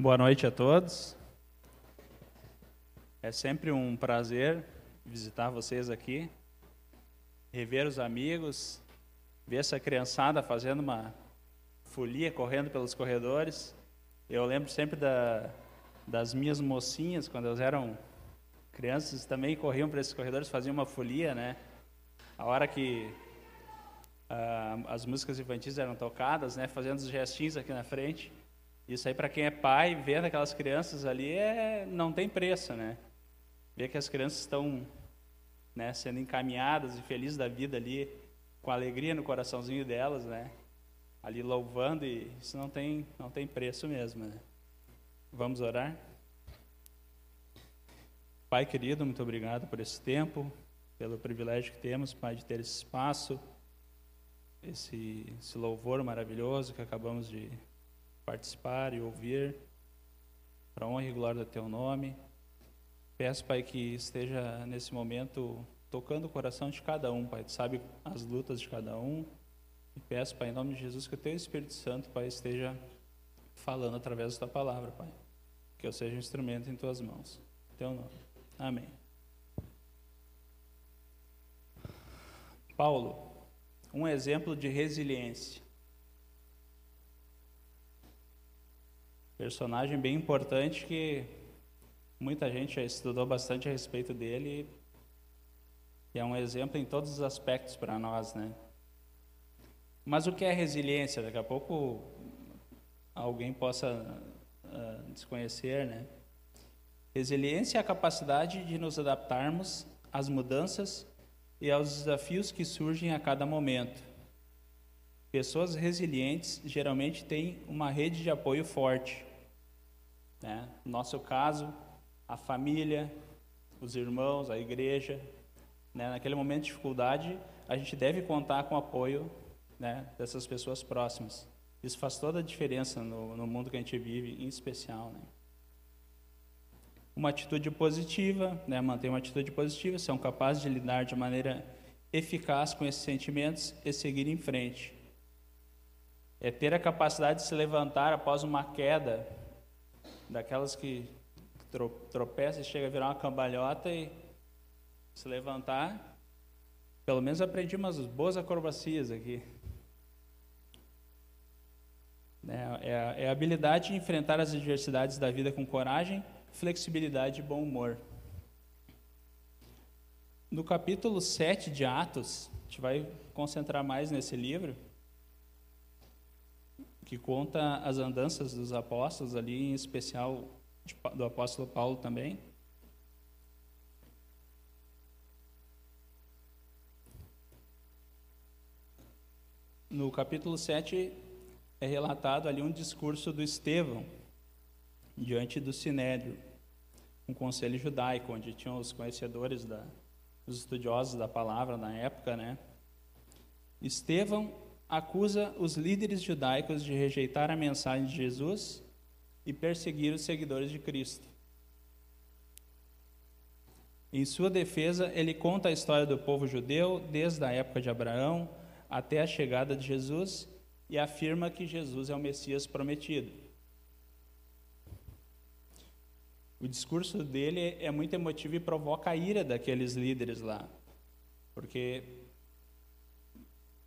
Boa noite a todos. É sempre um prazer visitar vocês aqui, rever os amigos, ver essa criançada fazendo uma folia, correndo pelos corredores. Eu lembro sempre da, das minhas mocinhas, quando elas eram crianças, também corriam para esses corredores, faziam uma folia, né? A hora que ah, as músicas infantis eram tocadas, né? Fazendo os gestinhos aqui na frente. Isso aí para quem é pai, vendo aquelas crianças ali, é, não tem preço, né? Ver que as crianças estão né, sendo encaminhadas e felizes da vida ali, com alegria no coraçãozinho delas, né? Ali louvando e isso não tem, não tem preço mesmo, né? Vamos orar? Pai querido, muito obrigado por esse tempo, pelo privilégio que temos, Pai, de ter esse espaço, esse, esse louvor maravilhoso que acabamos de participar e ouvir, para honra e glória do Teu nome. Peço, Pai, que esteja nesse momento tocando o coração de cada um, Pai. Tu sabe as lutas de cada um. E peço, Pai, em nome de Jesus, que o Teu Espírito Santo, Pai, esteja falando através da Tua palavra, Pai. Que eu seja um instrumento em Tuas mãos. Teu nome. Amém. Paulo, um exemplo de resiliência. Personagem bem importante que muita gente já estudou bastante a respeito dele e é um exemplo em todos os aspectos para nós, né? Mas o que é resiliência? Daqui a pouco alguém possa uh, desconhecer, né? Resiliência é a capacidade de nos adaptarmos às mudanças e aos desafios que surgem a cada momento. Pessoas resilientes geralmente têm uma rede de apoio forte, né? No nosso caso, a família, os irmãos, a igreja. Né? Naquele momento de dificuldade, a gente deve contar com o apoio né, dessas pessoas próximas. Isso faz toda a diferença no, no mundo que a gente vive, em especial. Né? Uma atitude positiva, né, manter uma atitude positiva, são capazes de lidar de maneira eficaz com esses sentimentos e seguir em frente. É ter a capacidade de se levantar após uma queda, daquelas que tropeça e chega a virar uma cambalhota e se levantar. Pelo menos aprendi umas boas acrobacias aqui. É, é, é a habilidade de enfrentar as adversidades da vida com coragem, flexibilidade e bom humor. No capítulo 7 de Atos, a gente vai concentrar mais nesse livro que conta as andanças dos apóstolos ali, em especial do apóstolo Paulo também. No capítulo 7 é relatado ali um discurso do Estevão diante do Sinédrio, um conselho judaico, onde tinham os conhecedores, da, os estudiosos da palavra na época, né? Estevão acusa os líderes judaicos de rejeitar a mensagem de Jesus e perseguir os seguidores de Cristo. Em sua defesa, ele conta a história do povo judeu desde a época de Abraão até a chegada de Jesus e afirma que Jesus é o Messias prometido. O discurso dele é muito emotivo e provoca a ira daqueles líderes lá, porque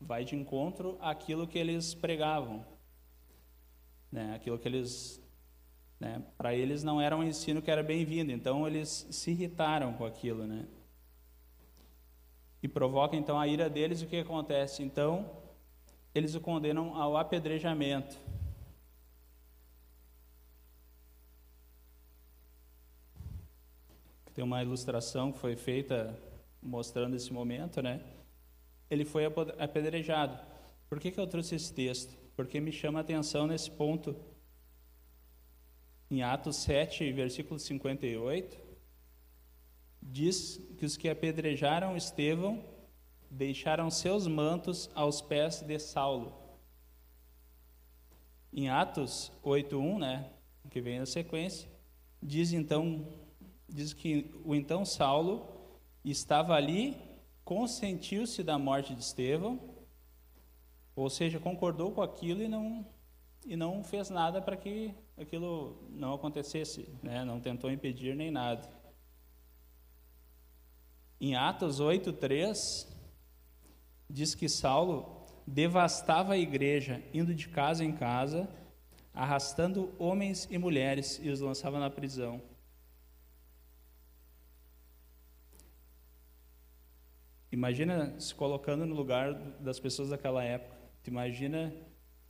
vai de encontro àquilo que eles pregavam, né? Aquilo que eles, né? Para eles não era um ensino que era bem-vindo, então eles se irritaram com aquilo, né? E provoca então a ira deles. O que acontece? Então eles o condenam ao apedrejamento. Tem uma ilustração que foi feita mostrando esse momento, né? Ele foi apedrejado. Por que, que eu trouxe esse texto? Porque me chama a atenção nesse ponto. Em Atos 7, versículo 58, diz que os que apedrejaram Estevão deixaram seus mantos aos pés de Saulo. Em Atos 8:1, né, que vem na sequência, diz então diz que o então Saulo estava ali consentiu-se da morte de Estevão, ou seja, concordou com aquilo e não, e não fez nada para que aquilo não acontecesse, né? não tentou impedir nem nada. Em Atos 8:3 diz que Saulo devastava a igreja, indo de casa em casa, arrastando homens e mulheres e os lançava na prisão. Imagina se colocando no lugar das pessoas daquela época. Tu imagina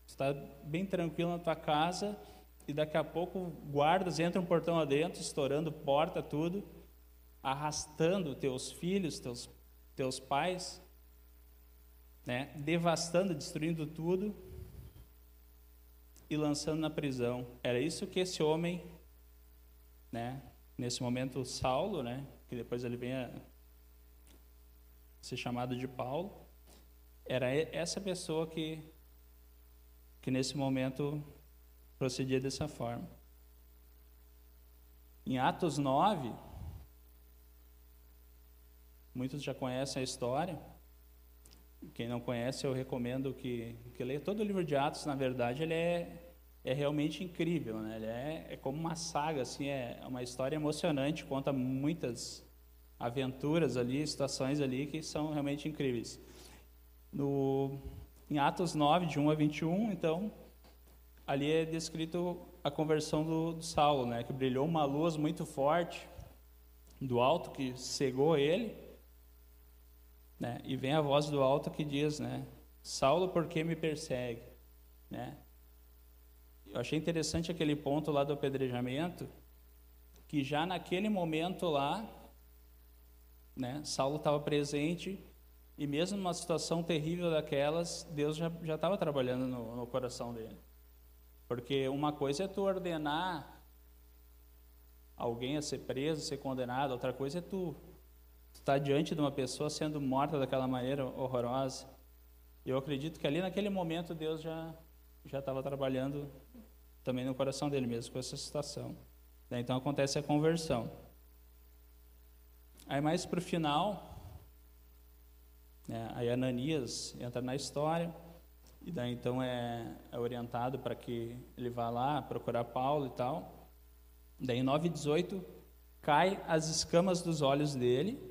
está bem tranquilo na tua casa e daqui a pouco guardas entram um portão adentro, estourando porta, tudo, arrastando teus filhos, teus, teus pais, né, devastando, destruindo tudo e lançando na prisão. Era isso que esse homem, né, nesse momento Saulo, né, que depois ele vem a ser chamado de Paulo, era essa pessoa que que nesse momento procedia dessa forma. Em Atos 9, muitos já conhecem a história. Quem não conhece, eu recomendo que, que leia todo o livro de Atos. Na verdade, ele é, é realmente incrível, né? Ele é, é como uma saga, assim, é uma história emocionante. Conta muitas aventuras ali, situações ali que são realmente incríveis. No em Atos 9, de 1 a 21, então, ali é descrito a conversão do, do Saulo, né, que brilhou uma luz muito forte do alto que cegou ele, né, e vem a voz do alto que diz, né, Saulo, por que me persegue? Né? Eu achei interessante aquele ponto lá do apedrejamento, que já naquele momento lá, né, Saulo estava presente e mesmo numa situação terrível daquelas, Deus já estava trabalhando no, no coração dele. Porque uma coisa é tu ordenar alguém a ser preso, ser condenado, outra coisa é tu estar tá diante de uma pessoa sendo morta daquela maneira horrorosa. Eu acredito que ali naquele momento Deus já já estava trabalhando também no coração dele mesmo com essa situação. Então acontece a conversão. Aí mais para o final, né? Aí Ananias entra na história, e daí então é, é orientado para que ele vá lá procurar Paulo e tal. Daí em 9,18 cai as escamas dos olhos dele,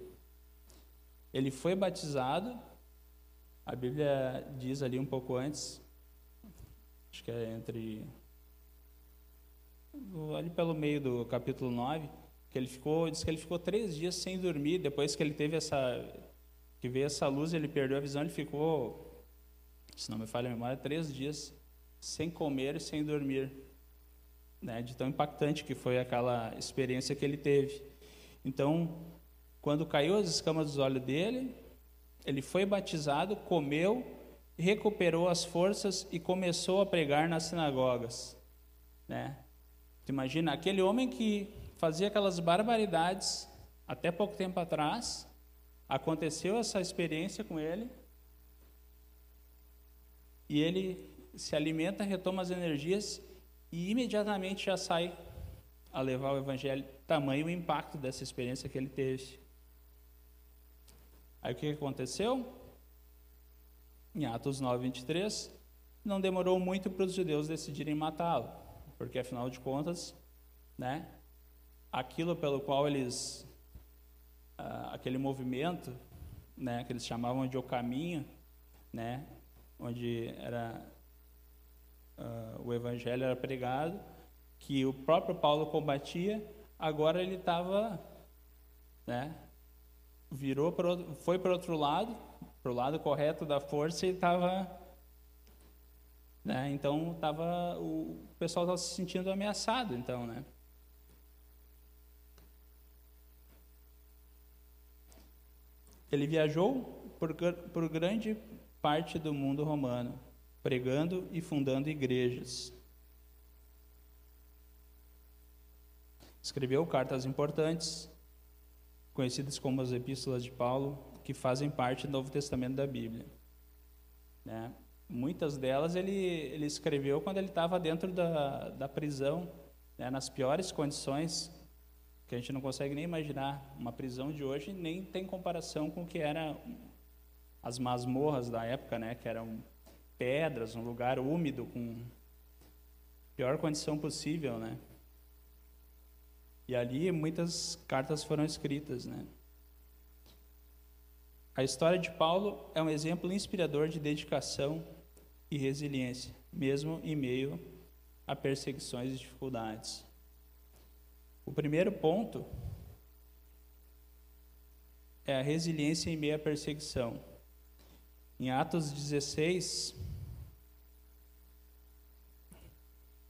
ele foi batizado, a Bíblia diz ali um pouco antes, acho que é entre. ali pelo meio do capítulo 9, que ele ficou, diz que ele ficou três dias sem dormir, depois que ele teve essa que veio essa luz, ele perdeu a visão, ele ficou, se não me falha a memória, três dias sem comer e sem dormir, né, de tão impactante que foi aquela experiência que ele teve. Então, quando caiu as escamas dos olhos dele, ele foi batizado, comeu, recuperou as forças e começou a pregar nas sinagogas. Né? Tu imagina, aquele homem que fazia aquelas barbaridades até pouco tempo atrás, Aconteceu essa experiência com ele, e ele se alimenta, retoma as energias e imediatamente já sai a levar o evangelho. Tamanho o impacto dessa experiência que ele teve. Aí o que aconteceu? Em Atos 9, 23, não demorou muito para os judeus decidirem matá-lo, porque afinal de contas, né, aquilo pelo qual eles uh, aquele movimento, né, que eles chamavam de o caminho, né, onde era uh, o evangelho era pregado, que o próprio Paulo combatia, agora ele estava, né, virou pro, foi para outro lado, para o lado correto da força e estava né? Então tava o pessoal estava se sentindo ameaçado, então, né? Ele viajou por, por grande parte do mundo romano, pregando e fundando igrejas. Escreveu cartas importantes, conhecidas como as Epístolas de Paulo, que fazem parte do Novo Testamento da Bíblia. Né? Muitas delas ele, ele escreveu quando ele estava dentro da, da prisão, né? nas piores condições que a gente não consegue nem imaginar. Uma prisão de hoje nem tem comparação com o que era as masmorras da época, né? Que eram pedras, um lugar úmido com pior condição possível, né? E ali muitas cartas foram escritas, né? A história de Paulo é um exemplo inspirador de dedicação e resiliência, mesmo em meio a perseguições e dificuldades. O primeiro ponto é a resiliência em meio à perseguição. Em Atos 16,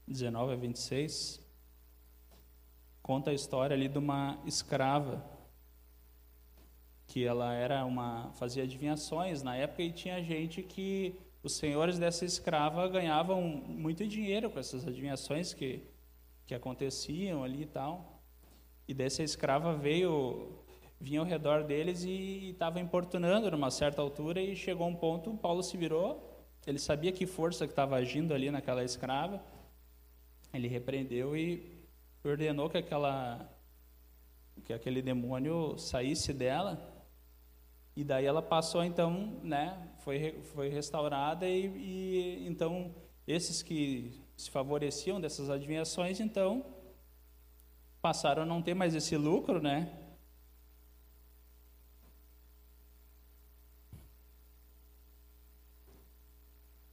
19 a 26, conta a história ali de uma escrava que ela era uma fazia adivinhações na época e tinha gente que os senhores dessa escrava ganhavam muito dinheiro com essas adivinhações que que aconteciam ali e tal. E dessa escrava veio vinha ao redor deles e estava importunando numa certa altura e chegou um ponto, Paulo se virou, ele sabia que força que estava agindo ali naquela escrava, ele repreendeu e ordenou que aquela que aquele demônio saísse dela e daí ela passou então, né, foi foi restaurada e, e então esses que se favoreciam dessas adivinhações então passaram a não ter mais esse lucro, né?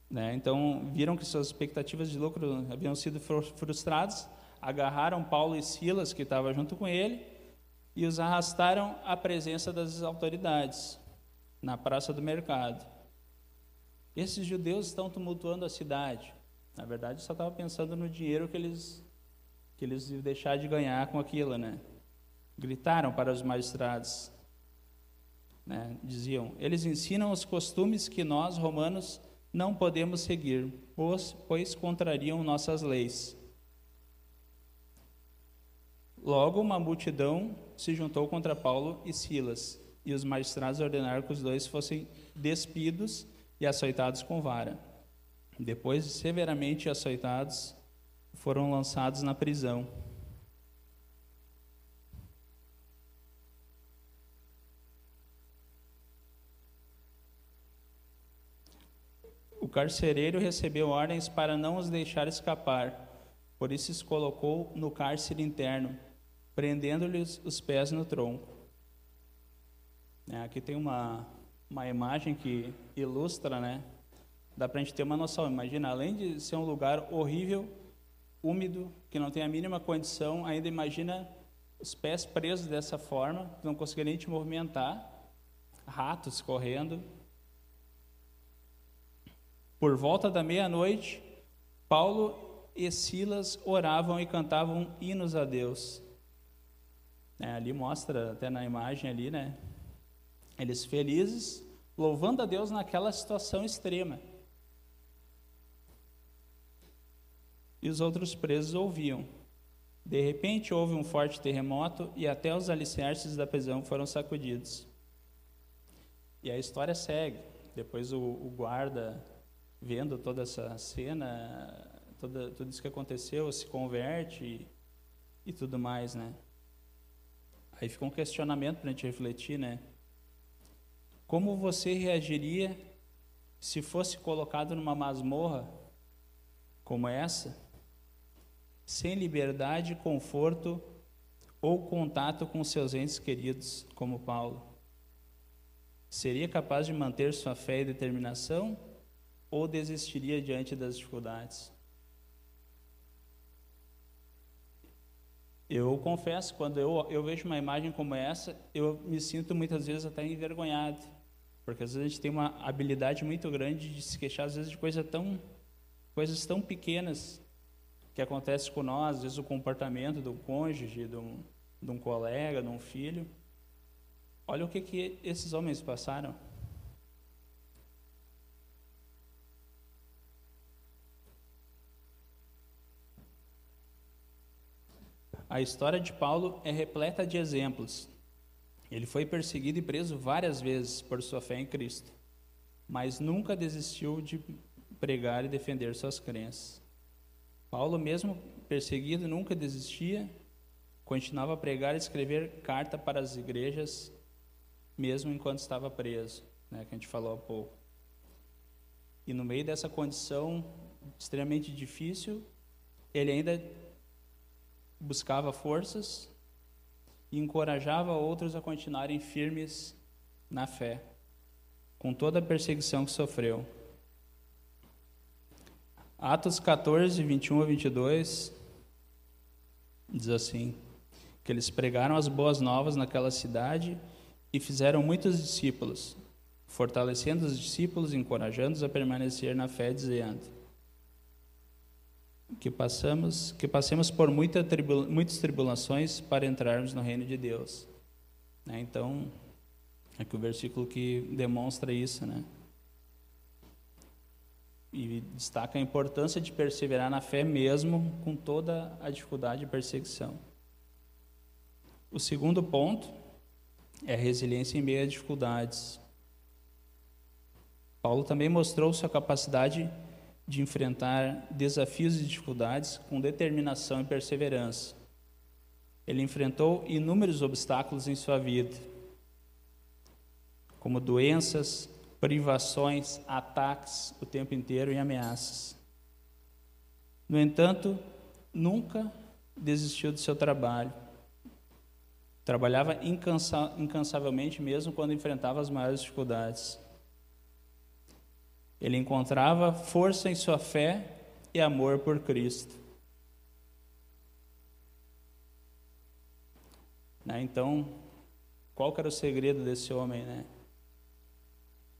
Né? Então, viram que suas expectativas de lucro haviam sido frustradas, agarraram Paulo e Silas, que estava junto com ele, e os arrastaram à presença das autoridades, na praça do mercado. Esses judeus estão tumultuando a cidade. Na verdade, só estava pensando no dinheiro que eles, que eles iam deixar de ganhar com aquilo, né? Gritaram para os magistrados, né? diziam: eles ensinam os costumes que nós, romanos, não podemos seguir, pois, pois contrariam nossas leis. Logo, uma multidão se juntou contra Paulo e Silas, e os magistrados ordenaram que os dois fossem despidos e açoitados com vara. Depois de severamente açoitados, foram lançados na prisão. O carcereiro recebeu ordens para não os deixar escapar, por isso os colocou no cárcere interno, prendendo-lhes os pés no tronco. É, aqui tem uma, uma imagem que ilustra, né? Dá para a gente ter uma noção. Imagina, além de ser um lugar horrível, úmido, que não tem a mínima condição, ainda imagina os pés presos dessa forma, não conseguia nem te movimentar, ratos correndo. Por volta da meia-noite, Paulo e Silas oravam e cantavam hinos a Deus. É, ali mostra, até na imagem ali, né? Eles felizes, louvando a Deus naquela situação extrema. E os outros presos ouviam. De repente houve um forte terremoto e até os alicerces da prisão foram sacudidos. E a história segue. Depois o, o guarda vendo toda essa cena, toda, tudo isso que aconteceu, se converte e, e tudo mais, né? Aí fica um questionamento para a gente refletir, né? Como você reagiria se fosse colocado numa masmorra como essa, sem liberdade, conforto ou contato com seus entes queridos, como Paulo? Seria capaz de manter sua fé e determinação? ou desistiria diante das dificuldades? Eu confesso, quando eu, eu vejo uma imagem como essa, eu me sinto muitas vezes até envergonhado, porque às vezes a gente tem uma habilidade muito grande de se queixar, às vezes, de coisa tão, coisas tão pequenas que acontecem com nós, às vezes o comportamento do cônjuge, de um, de um colega, de um filho. Olha o que, que esses homens passaram. A história de Paulo é repleta de exemplos. Ele foi perseguido e preso várias vezes por sua fé em Cristo, mas nunca desistiu de pregar e defender suas crenças. Paulo, mesmo perseguido, nunca desistia, continuava a pregar e escrever carta para as igrejas, mesmo enquanto estava preso, né, que a gente falou há pouco. E no meio dessa condição extremamente difícil, ele ainda buscava forças e encorajava outros a continuarem firmes na fé, com toda a perseguição que sofreu. Atos 14, 21 a 22 diz assim: que eles pregaram as boas novas naquela cidade e fizeram muitos discípulos, fortalecendo os discípulos, encorajando-os a permanecer na fé, dizendo: que passamos, que passemos por muita muitas tribulações para entrarmos no reino de Deus. Né? Então, é que o versículo que demonstra isso, né? E destaca a importância de perseverar na fé mesmo com toda a dificuldade e perseguição. O segundo ponto é a resiliência em meio a dificuldades. Paulo também mostrou sua capacidade de enfrentar desafios e dificuldades com determinação e perseverança. Ele enfrentou inúmeros obstáculos em sua vida, como doenças, privações, ataques o tempo inteiro e ameaças. No entanto, nunca desistiu do seu trabalho. Trabalhava incansa incansavelmente mesmo quando enfrentava as maiores dificuldades. Ele encontrava força em sua fé e amor por Cristo. Né? Então, qual era o segredo desse homem? Né?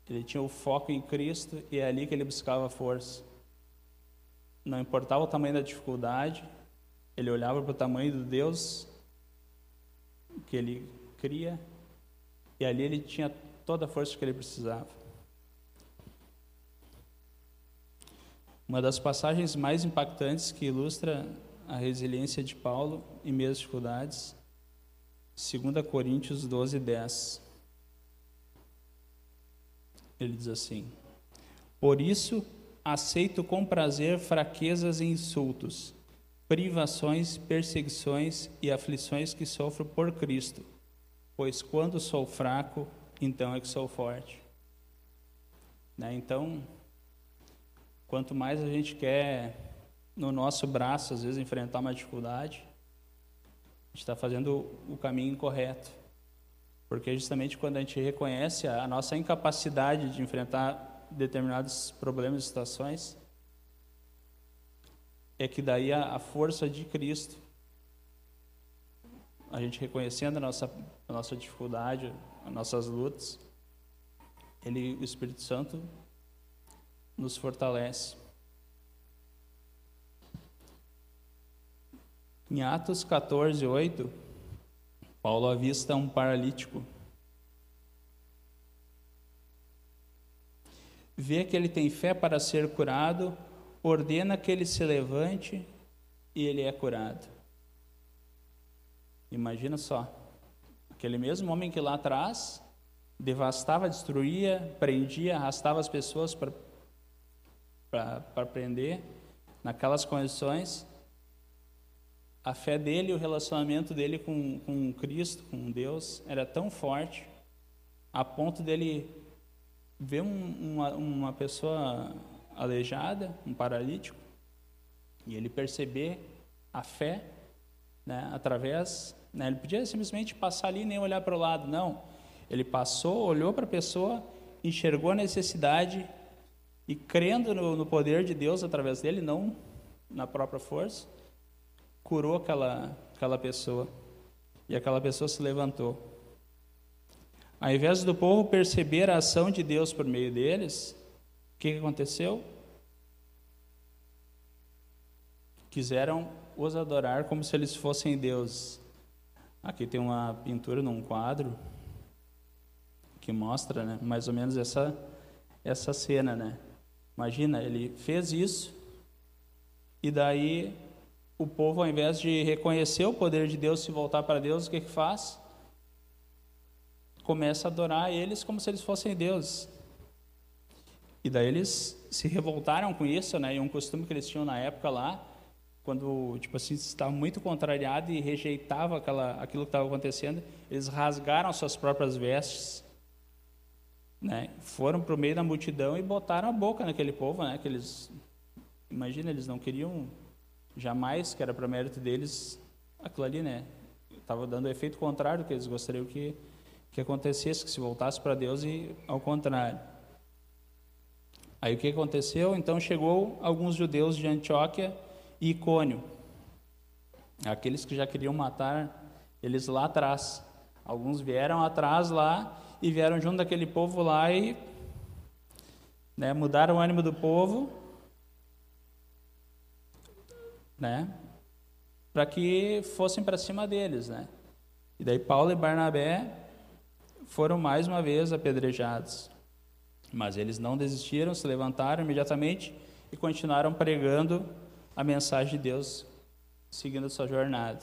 Ele tinha o foco em Cristo e é ali que ele buscava força. Não importava o tamanho da dificuldade, ele olhava para o tamanho do Deus que ele cria e ali ele tinha toda a força que ele precisava. Uma das passagens mais impactantes que ilustra a resiliência de Paulo em meio às dificuldades, 2 Coríntios 12, 10. Ele diz assim: Por isso aceito com prazer fraquezas e insultos, privações, perseguições e aflições que sofro por Cristo, pois quando sou fraco, então é que sou forte. Né? Então, Quanto mais a gente quer no nosso braço, às vezes, enfrentar uma dificuldade, a gente está fazendo o caminho incorreto. Porque justamente quando a gente reconhece a nossa incapacidade de enfrentar determinados problemas e situações, é que daí a, a força de Cristo, a gente reconhecendo a nossa, a nossa dificuldade, as nossas lutas, ele, o Espírito Santo nos fortalece. Em Atos 14, 8, Paulo avista um paralítico. Vê que ele tem fé para ser curado, ordena que ele se levante e ele é curado. Imagina só, aquele mesmo homem que lá atrás devastava, destruía, prendia, arrastava as pessoas para aprender naquelas condições, a fé dele, o relacionamento dele com, com Cristo, com Deus, era tão forte, a ponto dele ver um, uma, uma pessoa aleijada, um paralítico, e ele perceber a fé né, através. Né, ele podia simplesmente passar ali e nem olhar para o lado, não. Ele passou, olhou para a pessoa, enxergou a necessidade e crendo no, no, poder de Deus através dele, não na própria força, curou aquela, aquela pessoa. E aquela pessoa se levantou. Ao invés do povo perceber a ação de Deus por meio deles, o que, aconteceu? Quiseram os adorar como se eles fossem deuses. Aqui tem uma pintura num quadro que mostra, né, mais ou menos essa essa cena, né? Imagina, ele fez isso, e daí o povo, ao invés de reconhecer o poder de Deus e voltar para Deus, o que, que faz? Começa a adorar eles como se eles fossem deuses. E daí eles se revoltaram com isso, né? E um costume que eles tinham na época lá, quando tipo assim estava muito contrariado e rejeitava aquela, aquilo que estava acontecendo, eles rasgaram suas próprias vestes né? Foram para o meio da multidão e botaram a boca naquele povo, né? Que eles, imagina, eles não queriam jamais que era para mérito deles aquilo ali, né? Estava dando o efeito contrário do que eles gostariam que, que acontecesse, que se voltasse para Deus e ao contrário. Aí o que aconteceu? Então chegou alguns judeus de Antioquia e Icônio, aqueles que já queriam matar eles lá atrás. Alguns vieram atrás lá e vieram junto daquele povo lá e né, mudaram o ânimo do povo, né, para que fossem para cima deles, né. E daí Paulo e Barnabé foram mais uma vez apedrejados. Mas eles não desistiram, se levantaram imediatamente e continuaram pregando a mensagem de Deus, seguindo sua jornada.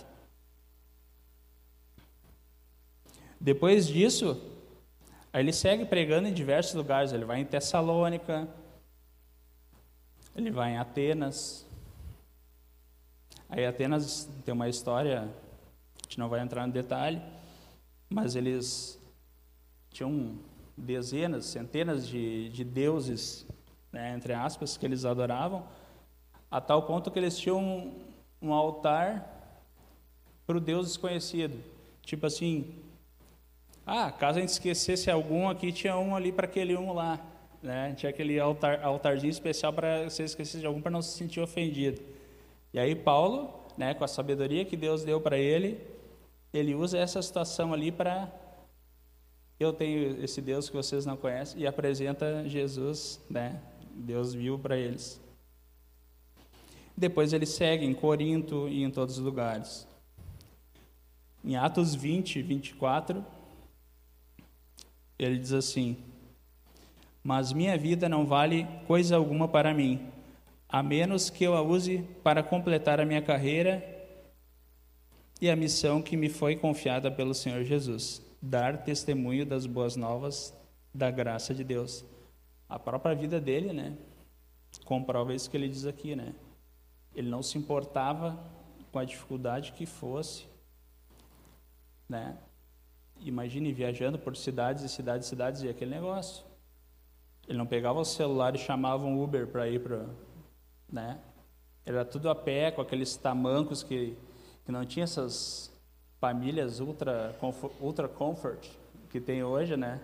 Depois disso, ele segue pregando em diversos lugares. Ele vai em Tessalônica, ele vai em Atenas. Aí Atenas tem uma história, a gente não vai entrar no detalhe, mas eles tinham dezenas, centenas de, de deuses, né, entre aspas, que eles adoravam, a tal ponto que eles tinham um, um altar para o Deus desconhecido. Tipo assim, ah, caso a gente esquecesse algum aqui, tinha um ali para aquele um lá. Né? Tinha aquele altar, altarzinho especial para você esquecer de algum para não se sentir ofendido. E aí Paulo, né, com a sabedoria que Deus deu para ele, ele usa essa situação ali para eu tenho esse Deus que vocês não conhecem e apresenta Jesus, né? Deus viu para eles. Depois ele segue em Corinto e em todos os lugares. Em Atos 20, 24, ele diz assim: Mas minha vida não vale coisa alguma para mim, a menos que eu a use para completar a minha carreira e a missão que me foi confiada pelo Senhor Jesus dar testemunho das boas novas da graça de Deus. A própria vida dele, né, comprova isso que ele diz aqui, né? Ele não se importava com a dificuldade que fosse, né? Imagine viajando por cidades e cidades e cidades e aquele negócio. Ele não pegava o celular e chamava um Uber para ir para, né? Era tudo a pé com aqueles tamancos que que não tinha essas famílias ultra, ultra comfort que tem hoje, né?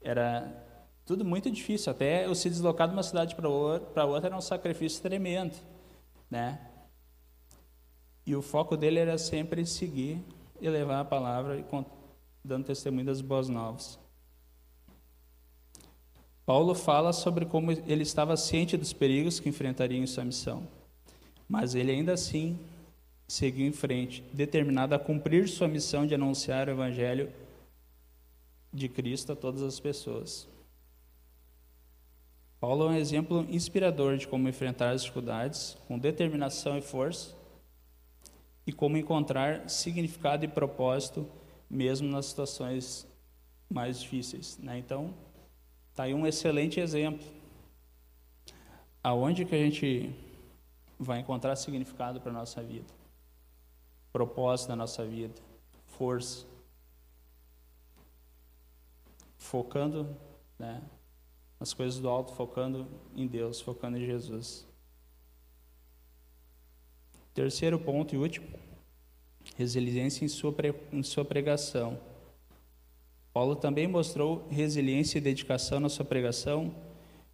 Era tudo muito difícil. Até eu se deslocar de uma cidade para outra, outra era um sacrifício tremendo, né? E o foco dele era sempre seguir e levar a palavra dando testemunho das boas novas. Paulo fala sobre como ele estava ciente dos perigos que enfrentaria em sua missão, mas ele ainda assim seguiu em frente, determinado a cumprir sua missão de anunciar o Evangelho de Cristo a todas as pessoas. Paulo é um exemplo inspirador de como enfrentar as dificuldades com determinação e força e como encontrar significado e propósito mesmo nas situações mais difíceis. Né? Então, está aí um excelente exemplo. Aonde que a gente vai encontrar significado para a nossa vida? propósito na nossa vida, força. Focando né, nas coisas do alto, focando em Deus, focando em Jesus. Terceiro ponto e último, resiliência em sua, em sua pregação. Paulo também mostrou resiliência e dedicação na sua pregação,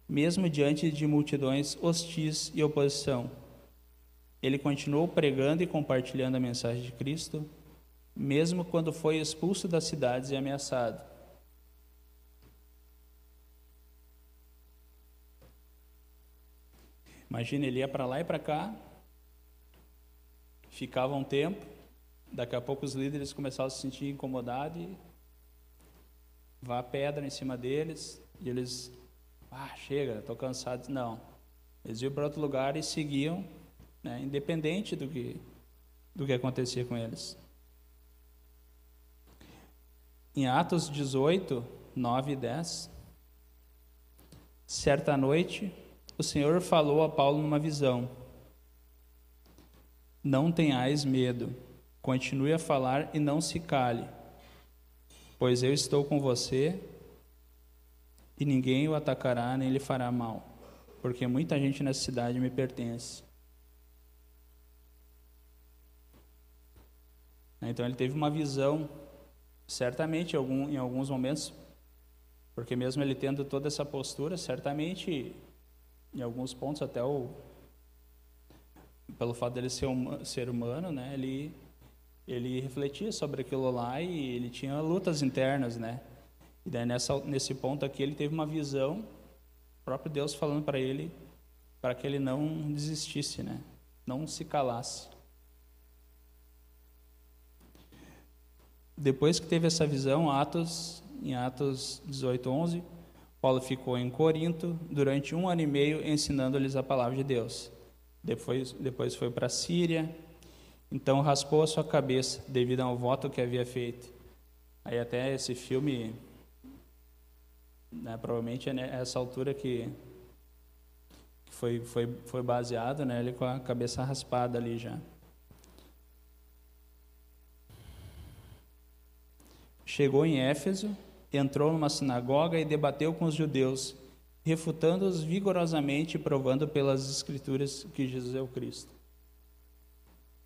mesmo diante de multidões hostis e oposição. Ele continuou pregando e compartilhando a mensagem de Cristo, mesmo quando foi expulso das cidades e ameaçado. Imagina, ele ia para lá e para cá, ficava um tempo, daqui a pouco os líderes começavam a se sentir incomodados e vá pedra em cima deles, e eles, ah, chega, estou cansado. Não, eles iam para outro lugar e seguiam né, independente do que, do que acontecia com eles. Em Atos 18, 9 e 10, certa noite, o Senhor falou a Paulo numa visão: Não tenhais medo, continue a falar e não se cale, pois eu estou com você e ninguém o atacará nem lhe fará mal, porque muita gente nessa cidade me pertence. Então ele teve uma visão, certamente em alguns momentos, porque mesmo ele tendo toda essa postura, certamente em alguns pontos até o pelo fato dele ser ser humano, né, ele ele refletia sobre aquilo lá e ele tinha lutas internas, né? E daí nessa nesse ponto aqui ele teve uma visão, o próprio Deus falando para ele para que ele não desistisse, né? Não se calasse. Depois que teve essa visão, Atos, em Atos 18:11, Paulo ficou em Corinto durante um ano e meio ensinando-lhes a palavra de Deus. Depois, depois foi para a Síria. Então raspou a sua cabeça devido ao voto que havia feito. Aí até esse filme, né, provavelmente é nessa altura que, foi, foi, foi baseado, né, ele com a cabeça raspada ali já. Chegou em Éfeso, entrou numa sinagoga e debateu com os judeus, refutando-os vigorosamente e provando pelas escrituras que Jesus é o Cristo.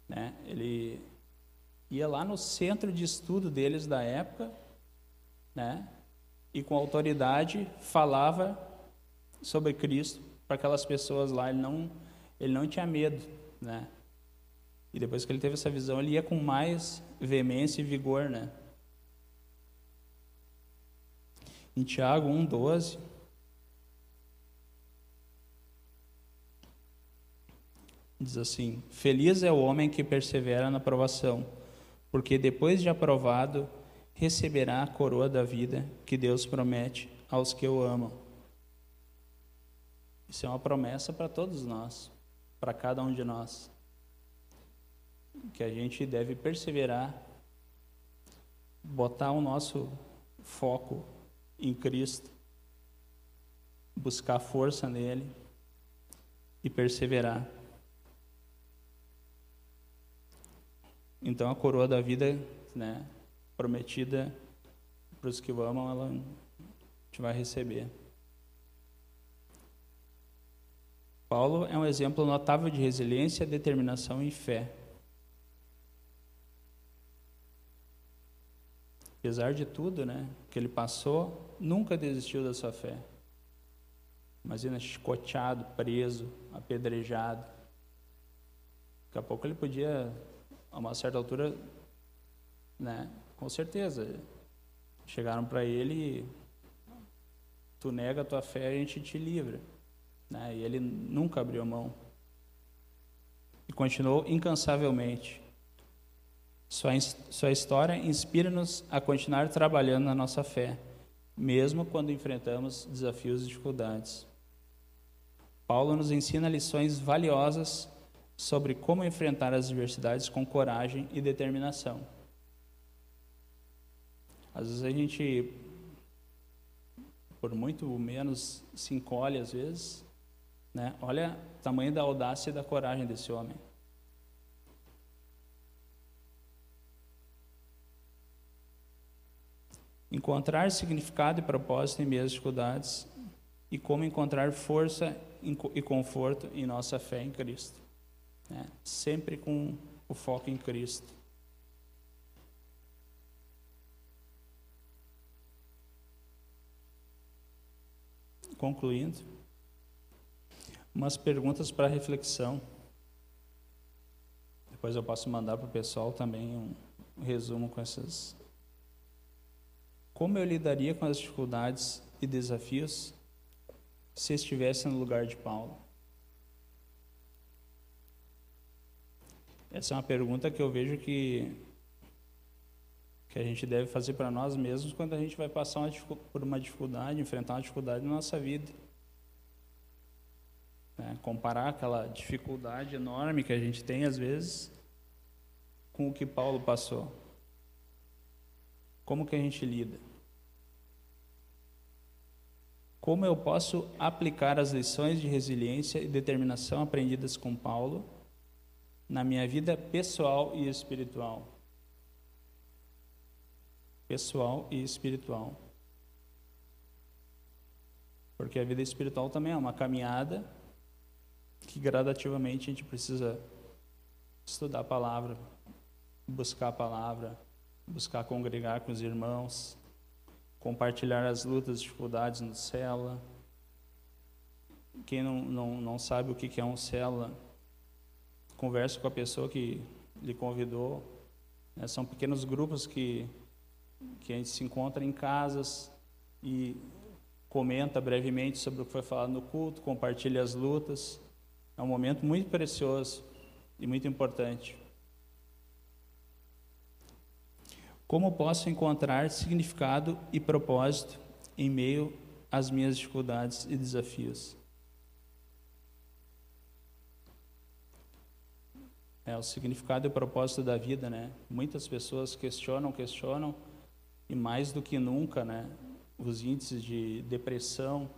Né? Ele ia lá no centro de estudo deles da época, né? e com autoridade falava sobre Cristo para aquelas pessoas lá. Ele não, ele não tinha medo. Né? E depois que ele teve essa visão, ele ia com mais veemência e vigor. Né? Em Tiago 1,12. Diz assim: Feliz é o homem que persevera na provação, porque depois de aprovado, receberá a coroa da vida que Deus promete aos que o amam. Isso é uma promessa para todos nós, para cada um de nós. Que a gente deve perseverar, botar o nosso foco em Cristo, buscar força nele e perseverar. Então a coroa da vida, né, prometida para os que o amam, ela gente vai receber. Paulo é um exemplo notável de resiliência, determinação e fé. Apesar de tudo, né, que ele passou, nunca desistiu da sua fé. Imagina chicoteado, preso, apedrejado. Daqui a pouco ele podia, a uma certa altura, né, com certeza, chegaram para ele tu nega a tua fé, a gente te livra. Né? E ele nunca abriu mão. E continuou incansavelmente. Sua, sua história inspira-nos a continuar trabalhando na nossa fé, mesmo quando enfrentamos desafios e dificuldades. Paulo nos ensina lições valiosas sobre como enfrentar as adversidades com coragem e determinação. Às vezes a gente, por muito menos, se encolhe, às vezes. Né? Olha o tamanho da audácia e da coragem desse homem. encontrar significado e propósito em meio às dificuldades e como encontrar força e conforto em nossa fé em Cristo. Né? Sempre com o foco em Cristo. Concluindo, umas perguntas para reflexão. Depois eu posso mandar para o pessoal também um resumo com essas como eu lidaria com as dificuldades e desafios se estivesse no lugar de Paulo? Essa é uma pergunta que eu vejo que, que a gente deve fazer para nós mesmos quando a gente vai passar uma, por uma dificuldade, enfrentar uma dificuldade na nossa vida. É, comparar aquela dificuldade enorme que a gente tem às vezes com o que Paulo passou. Como que a gente lida? Como eu posso aplicar as lições de resiliência e determinação aprendidas com Paulo na minha vida pessoal e espiritual? Pessoal e espiritual. Porque a vida espiritual também é uma caminhada que gradativamente a gente precisa estudar a palavra, buscar a palavra, buscar congregar com os irmãos, compartilhar as lutas, dificuldades no célula. Quem não, não, não sabe o que é um célula, converse com a pessoa que lhe convidou. Né? São pequenos grupos que, que a gente se encontra em casas e comenta brevemente sobre o que foi falado no culto, compartilha as lutas. É um momento muito precioso e muito importante. Como posso encontrar significado e propósito em meio às minhas dificuldades e desafios? É o significado e o propósito da vida, né? Muitas pessoas questionam, questionam e mais do que nunca, né? Os índices de depressão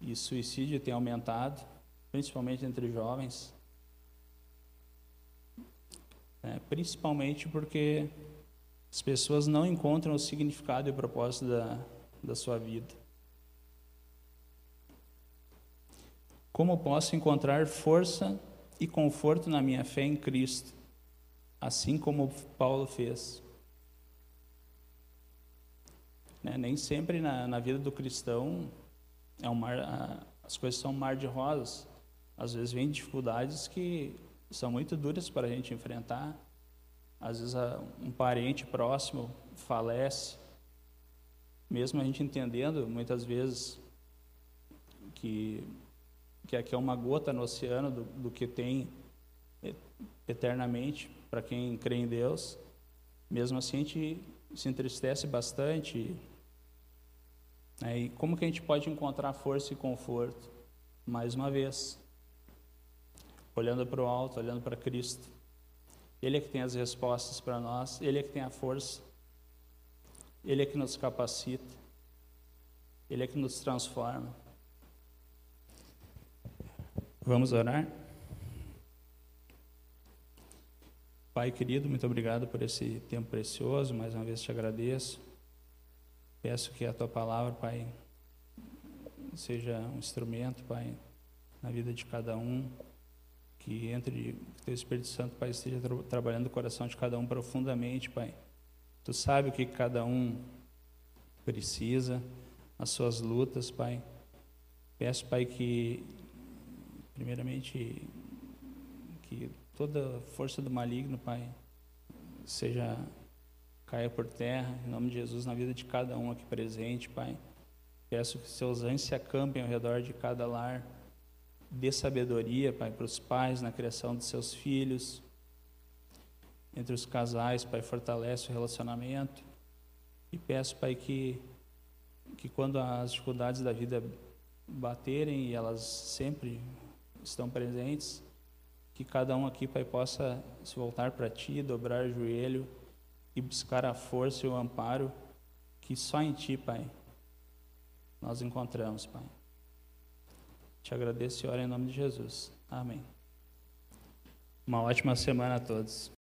e suicídio têm aumentado, principalmente entre jovens. É, principalmente porque as pessoas não encontram o significado e o propósito da, da sua vida. Como posso encontrar força e conforto na minha fé em Cristo, assim como Paulo fez? Né? Nem sempre na, na, vida do cristão é um mar, as coisas são um mar de rosas. Às vezes vem dificuldades que são muito duras para a gente enfrentar. Às vezes um parente próximo falece, mesmo a gente entendendo muitas vezes que, que aqui é uma gota no oceano do, do que tem eternamente para quem crê em Deus, mesmo assim a gente se entristece bastante. Né? E como que a gente pode encontrar força e conforto? Mais uma vez, olhando para o alto, olhando para Cristo. Ele é que tem as respostas para nós, Ele é que tem a força, Ele é que nos capacita, Ele é que nos transforma. Vamos orar? Pai querido, muito obrigado por esse tempo precioso, mais uma vez te agradeço. Peço que a tua palavra, Pai, seja um instrumento, Pai, na vida de cada um que entre, que teu Espírito Santo, Pai, esteja tra trabalhando no coração de cada um profundamente, Pai. Tu sabe o que cada um precisa, as suas lutas, Pai. Peço, Pai, que, primeiramente, que toda força do maligno, Pai, seja caia por terra, em nome de Jesus, na vida de cada um aqui presente, Pai. Peço que seus anjos se acampem ao redor de cada lar, Dê sabedoria, Pai, para os pais na criação de seus filhos. Entre os casais, Pai, fortalece o relacionamento. E peço, Pai, que, que quando as dificuldades da vida baterem, e elas sempre estão presentes, que cada um aqui, Pai, possa se voltar para Ti, dobrar o joelho e buscar a força e o amparo que só em Ti, Pai, nós encontramos, Pai. Te agradeço e oro em nome de Jesus. Amém. Uma ótima semana a todos.